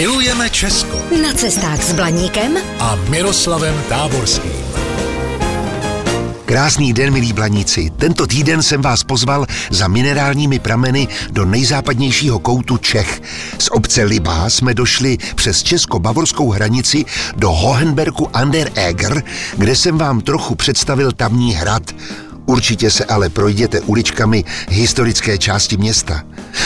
Milujeme Česko Na cestách s Blaníkem a Miroslavem Táborským. Krásný den, milí blaníci. Tento týden jsem vás pozval za minerálními prameny do nejzápadnějšího koutu Čech. Z obce Libá jsme došli přes česko-bavorskou hranici do Hohenbergu an der Eger, kde jsem vám trochu představil tamní hrad. Určitě se ale projděte uličkami historické části města.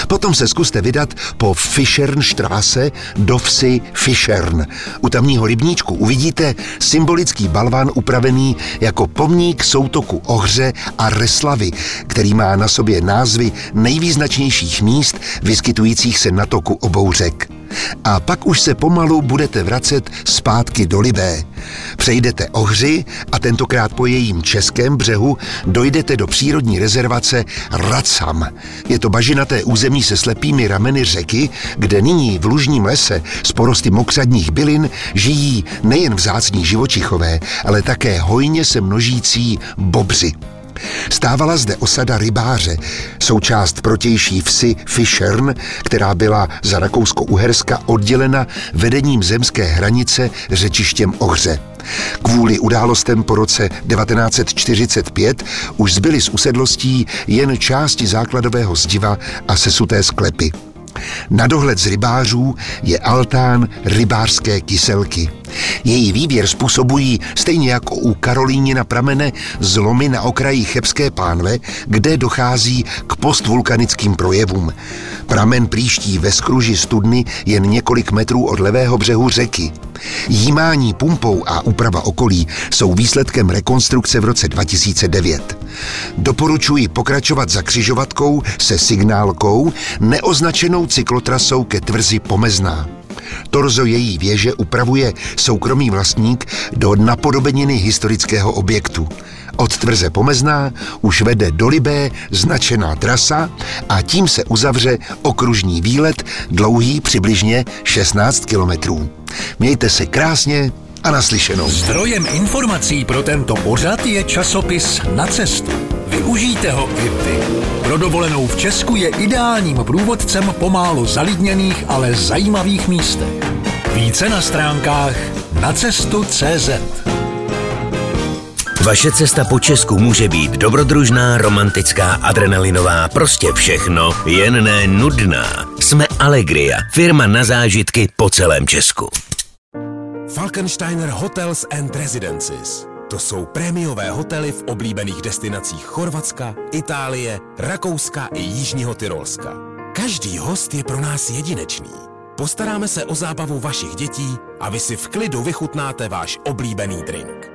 Potom se zkuste vydat po Fischernstraße do vsi Fischern. U tamního rybníčku uvidíte symbolický balván upravený jako pomník soutoku Ohře a Reslavy, který má na sobě názvy nejvýznačnějších míst vyskytujících se na toku obou řek. A pak už se pomalu budete vracet zpátky do Libé. Přejdete Ohři a tentokrát po jejím českém břehu dojdete do přírodní rezervace Racam. Je to bažinaté území se slepými rameny řeky, kde nyní v lužním lese s porosty mokřadních bylin žijí nejen vzácní živočichové, ale také hojně se množící bobři. Stávala zde osada rybáře, součást protější vsi Fischern, která byla za Rakousko-Uherska oddělena vedením zemské hranice řečištěm Ohře. Kvůli událostem po roce 1945 už zbyly z usedlostí jen části základového zdiva a sesuté sklepy. Na dohled z rybářů je altán rybářské kyselky. Její výběr způsobují, stejně jako u Karolíny na pramene, zlomy na okraji Chebské pánve, kde dochází k postvulkanickým projevům. Pramen příští ve skruži studny jen několik metrů od levého břehu řeky. Jímání pumpou a úprava okolí jsou výsledkem rekonstrukce v roce 2009. Doporučuji pokračovat za křižovatkou se signálkou neoznačenou cyklotrasou ke tvrzi Pomezná. Torzo její věže upravuje soukromý vlastník do napodobeniny historického objektu. Od tvrze Pomezná už vede do Libé značená trasa a tím se uzavře okružní výlet dlouhý přibližně 16 kilometrů. Mějte se krásně a naslyšenou. Zdrojem informací pro tento pořad je časopis Na cestu. Využijte ho i vy. Pro dovolenou v Česku je ideálním průvodcem po málo zalidněných, ale zajímavých místech. Více na stránkách nacestu.cz Vaše cesta po Česku může být dobrodružná, romantická, adrenalinová, prostě všechno, jen ne nudná. Jsme Allegria, firma na zážitky po celém Česku. Falkensteiner Hotels and Residences. To jsou prémiové hotely v oblíbených destinacích Chorvatska, Itálie, Rakouska i Jižního Tyrolska. Každý host je pro nás jedinečný. Postaráme se o zábavu vašich dětí a vy si v klidu vychutnáte váš oblíbený drink.